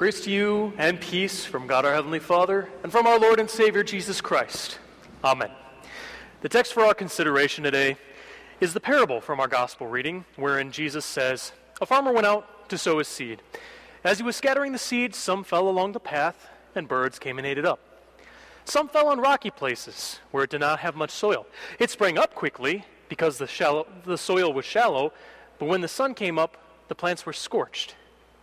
Grace to you and peace from God our Heavenly Father and from our Lord and Savior Jesus Christ. Amen. The text for our consideration today is the parable from our gospel reading, wherein Jesus says, A farmer went out to sow his seed. As he was scattering the seed, some fell along the path, and birds came and ate it up. Some fell on rocky places where it did not have much soil. It sprang up quickly because the, shallow, the soil was shallow, but when the sun came up, the plants were scorched,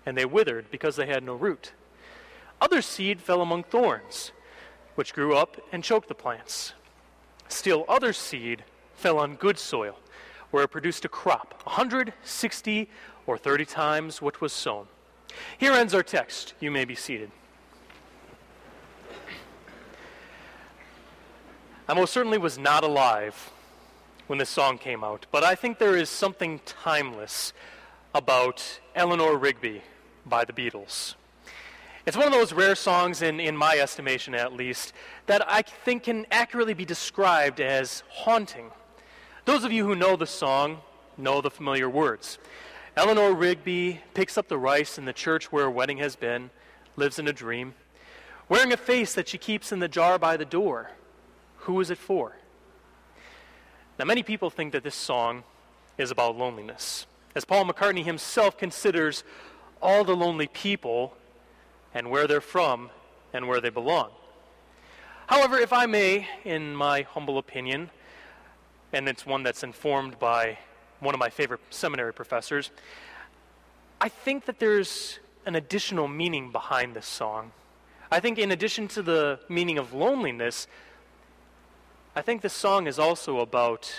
and they withered because they had no root. Other seed fell among thorns, which grew up and choked the plants. Still, other seed fell on good soil, where it produced a crop, 160 or 30 times what was sown. Here ends our text. You may be seated. I most certainly was not alive when this song came out, but I think there is something timeless about Eleanor Rigby by the Beatles. It's one of those rare songs, in, in my estimation at least, that I think can accurately be described as haunting. Those of you who know the song know the familiar words. Eleanor Rigby picks up the rice in the church where a wedding has been, lives in a dream, wearing a face that she keeps in the jar by the door. Who is it for? Now, many people think that this song is about loneliness, as Paul McCartney himself considers all the lonely people and where they're from and where they belong. However, if I may, in my humble opinion, and it's one that's informed by one of my favorite seminary professors, I think that there's an additional meaning behind this song. I think, in addition to the meaning of loneliness, I think this song is also about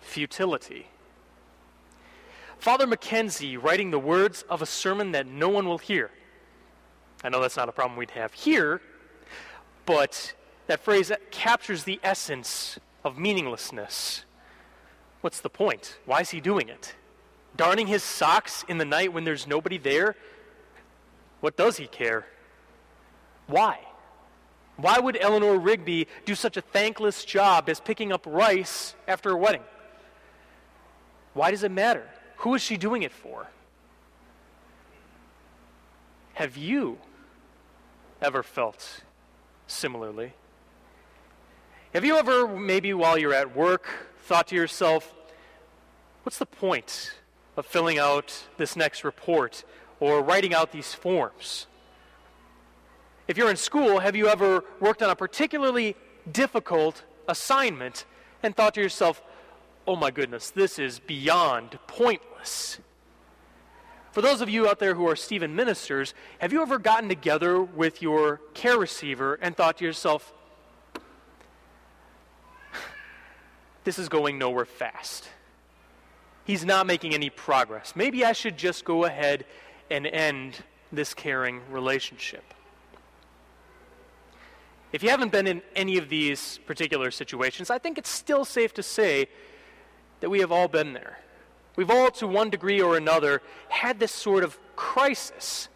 futility. Father McKenzie writing the words of a sermon that no one will hear. I know that's not a problem we'd have here, but that phrase captures the essence of meaninglessness. What's the point? Why is he doing it? Darning his socks in the night when there's nobody there? What does he care? Why? Why would Eleanor Rigby do such a thankless job as picking up rice after a wedding? Why does it matter? Who is she doing it for? Have you ever felt similarly? Have you ever, maybe while you're at work, thought to yourself, what's the point of filling out this next report or writing out these forms? If you're in school, have you ever worked on a particularly difficult assignment and thought to yourself, oh my goodness, this is beyond pointless? For those of you out there who are Stephen ministers, have you ever gotten together with your care receiver and thought to yourself, this is going nowhere fast? He's not making any progress. Maybe I should just go ahead and end this caring relationship. If you haven't been in any of these particular situations, I think it's still safe to say that we have all been there. We've all, to one degree or another, had this sort of crisis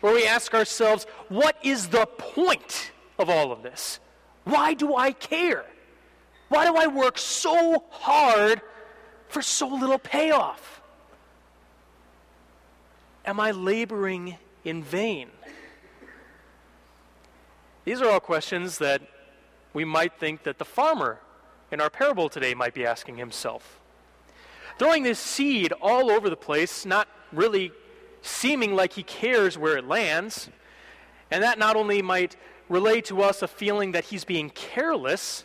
where we ask ourselves, what is the point of all of this? Why do I care? Why do I work so hard for so little payoff? Am I laboring in vain? These are all questions that we might think that the farmer in our parable today might be asking himself. Throwing this seed all over the place, not really seeming like he cares where it lands, and that not only might relay to us a feeling that he's being careless,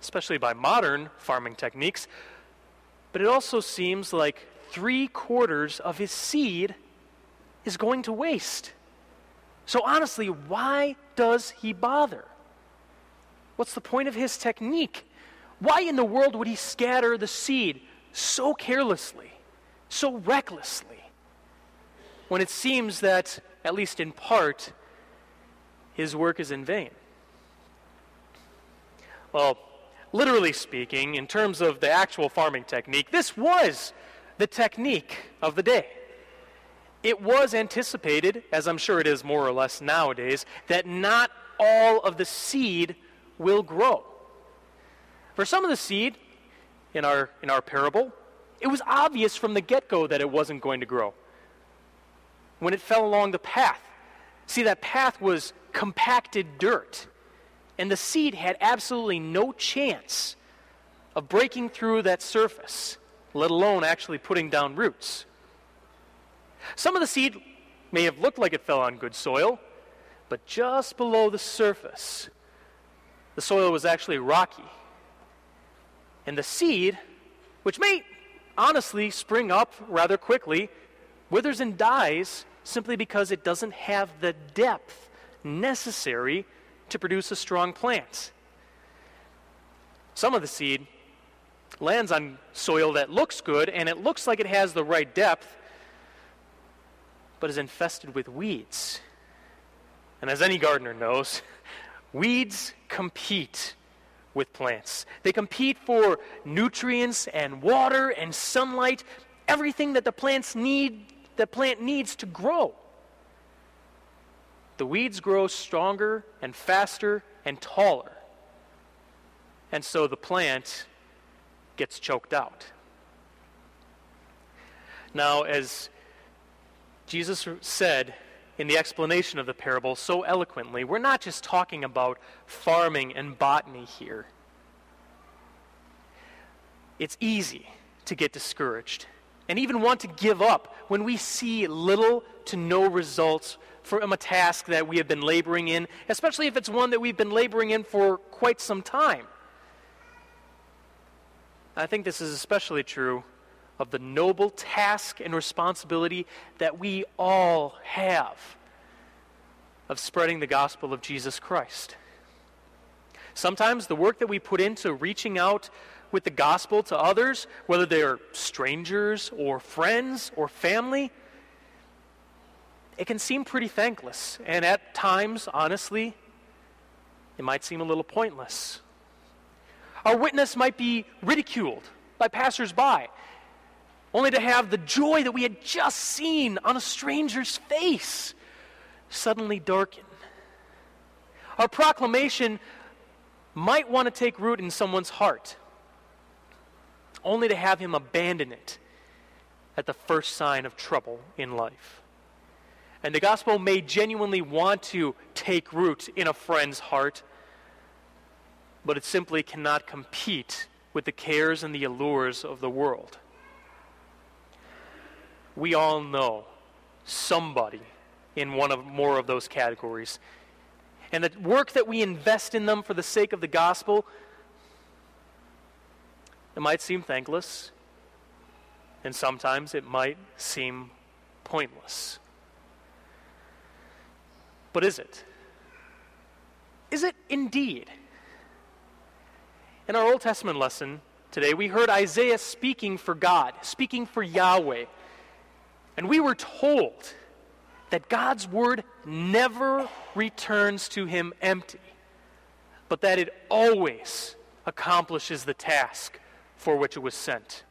especially by modern farming techniques, but it also seems like three quarters of his seed is going to waste. So, honestly, why does he bother? What's the point of his technique? Why in the world would he scatter the seed so carelessly, so recklessly, when it seems that, at least in part, his work is in vain? Well, literally speaking, in terms of the actual farming technique, this was the technique of the day it was anticipated, as I'm sure it is more or less nowadays, that not all of the seed will grow. For some of the seed in our, in our parable, it was obvious from the get go that it wasn't going to grow. When it fell along the path, See, that path was compacted dirt, and the seed had absolutely no chance of breaking through that surface, let alone actually putting down roots. Some of the seed may have looked like it fell on good soil, but just below the surface, the soil was actually rocky. And the seed, which may honestly spring up rather quickly, withers and dies simply because it doesn't have the depth necessary to produce a strong plant. Some of the seed lands on soil that looks good and it looks like it has the right depth, but is infested with weeds. And as any gardener knows, weeds compete with plants. They compete for nutrients and water and sunlight, everything that the plants need, the plant needs to grow. The weeds grow stronger and faster and taller. And so the plant gets choked out. Now, as Jesus said in the explanation of the parable so eloquently, we're not just talking about farming and botany here. It's easy to get discouraged and even want to give up when we see little to no results from a task that we have been laboring in, especially if it's one that we've been laboring in for quite some time. I think this is especially true of the noble task and responsibility that we all have of spreading the gospel of Jesus Christ. Sometimes the work that we put into reaching out with the gospel to others, whether they're strangers or friends or family, it can seem pretty thankless. And at times, honestly, it might seem a little pointless. Our witness might be ridiculed by passersby only to have the joy that we had just seen on a stranger's face suddenly darken. Our proclamation might want to take root in someone's heart, only to have him abandon it at the first sign of trouble in life. And the gospel may genuinely want to take root in a friend's heart, but it simply cannot compete with the cares and the allures of the world we all know somebody in one of more of those categories. And the work that we invest in them for the sake of the gospel, it might seem thankless, and sometimes it might seem pointless. But is it? Is it indeed? In our Old Testament lesson today, we heard Isaiah speaking for God, speaking for Yahweh. And we were told that God's word never returns to him empty, but that it always accomplishes the task for which it was sent.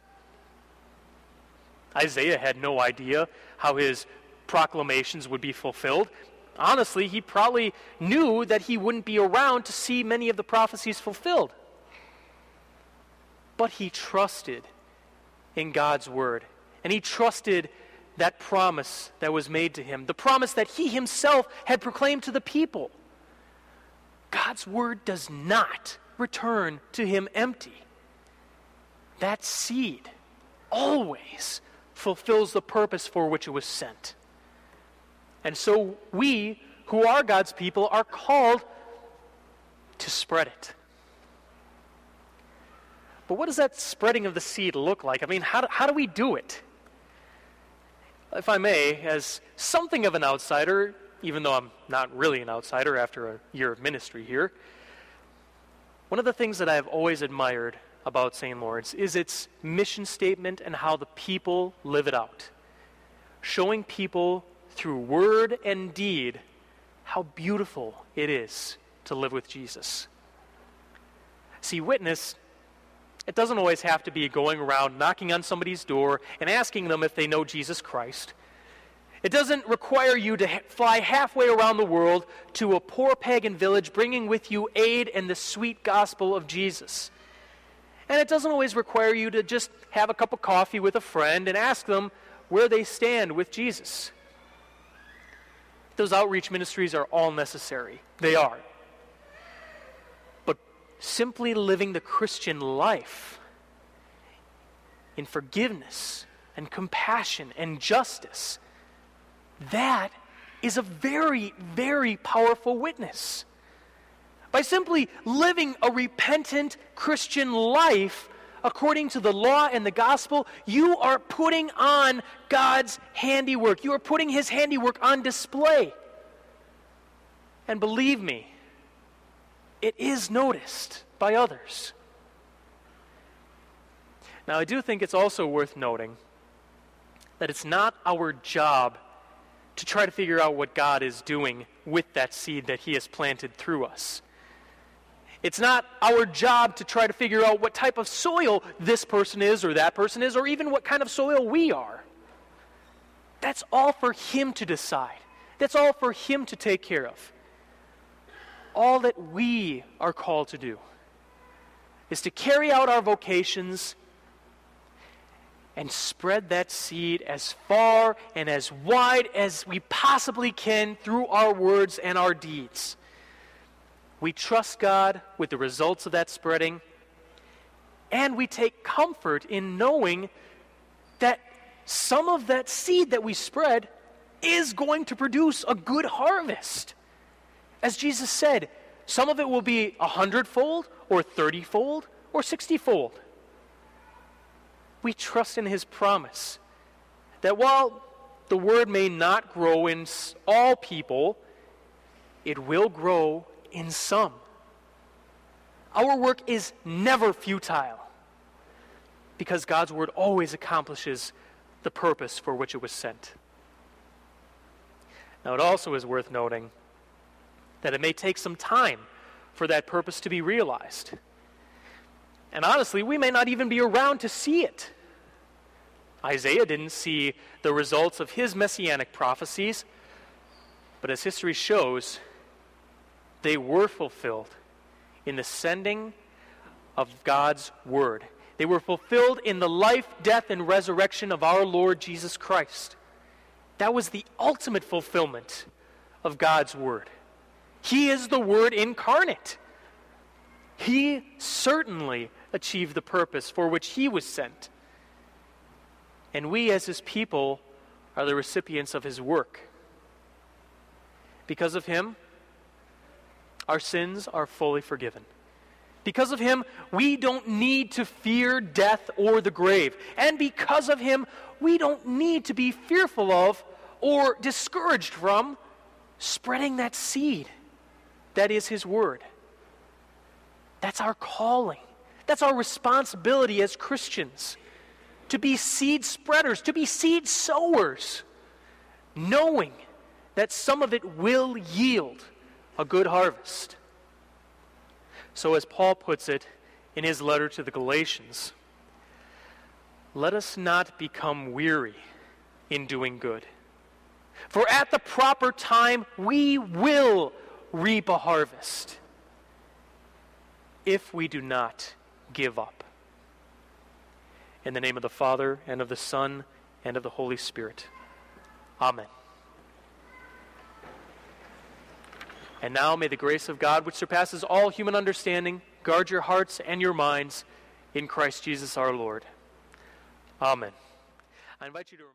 Isaiah had no idea how his proclamations would be fulfilled. Honestly, he probably knew that he wouldn't be around to see many of the prophecies fulfilled. But he trusted in God's word, and he trusted that promise that was made to him, the promise that he himself had proclaimed to the people. God's word does not return to him empty. That seed always fulfills the purpose for which it was sent. And so we, who are God's people, are called to spread it. But what does that spreading of the seed look like? I mean, how do, how do we do it? If I may, as something of an outsider, even though I'm not really an outsider after a year of ministry here, one of the things that I have always admired about St. Lawrence is its mission statement and how the people live it out. Showing people through word and deed how beautiful it is to live with Jesus. See, witness it doesn't always have to be going around knocking on somebody's door and asking them if they know Jesus Christ. It doesn't require you to fly halfway around the world to a poor pagan village bringing with you aid and the sweet gospel of Jesus. And it doesn't always require you to just have a cup of coffee with a friend and ask them where they stand with Jesus. Those outreach ministries are all necessary. They are. Simply living the Christian life in forgiveness and compassion and justice, that is a very, very powerful witness. By simply living a repentant Christian life according to the law and the gospel, you are putting on God's handiwork. You are putting His handiwork on display. And believe me, it is noticed by others. Now, I do think it's also worth noting that it's not our job to try to figure out what God is doing with that seed that He has planted through us. It's not our job to try to figure out what type of soil this person is or that person is, or even what kind of soil we are. That's all for Him to decide. That's all for Him to take care of. All that we are called to do is to carry out our vocations and spread that seed as far and as wide as we possibly can through our words and our deeds. We trust God with the results of that spreading, and we take comfort in knowing that some of that seed that we spread is going to produce a good harvest. As Jesus said, some of it will be a hundredfold, or thirtyfold, or sixtyfold we trust in his promise that while the word may not grow in all people, it will grow in some. Our work is never futile because God's word always accomplishes the purpose for which it was sent. Now, it also is worth noting that it may take some time for that purpose to be realized. And honestly, we may not even be around to see it. Isaiah didn't see the results of his messianic prophecies, but as history shows, they were fulfilled in the sending of God's word. They were fulfilled in the life, death, and resurrection of our Lord Jesus Christ. That was the ultimate fulfillment of God's word. He is the word incarnate. He certainly achieved the purpose for which he was sent. And we, as his people, are the recipients of his work. Because of him, our sins are fully forgiven. Because of him, we don't need to fear death or the grave. And because of him, we don't need to be fearful of or discouraged from spreading that seed that is his word. That's our calling. That's our responsibility as Christians to be seed spreaders, to be seed sowers, knowing that some of it will yield a good harvest. So, as Paul puts it in his letter to the Galatians, let us not become weary in doing good. For at the proper time, we will reap a harvest if we do not give up. In the name of the Father, and of the Son, and of the Holy Spirit. Amen. And now may the grace of God, which surpasses all human understanding, guard your hearts and your minds in Christ Jesus our Lord. Amen. I invite you to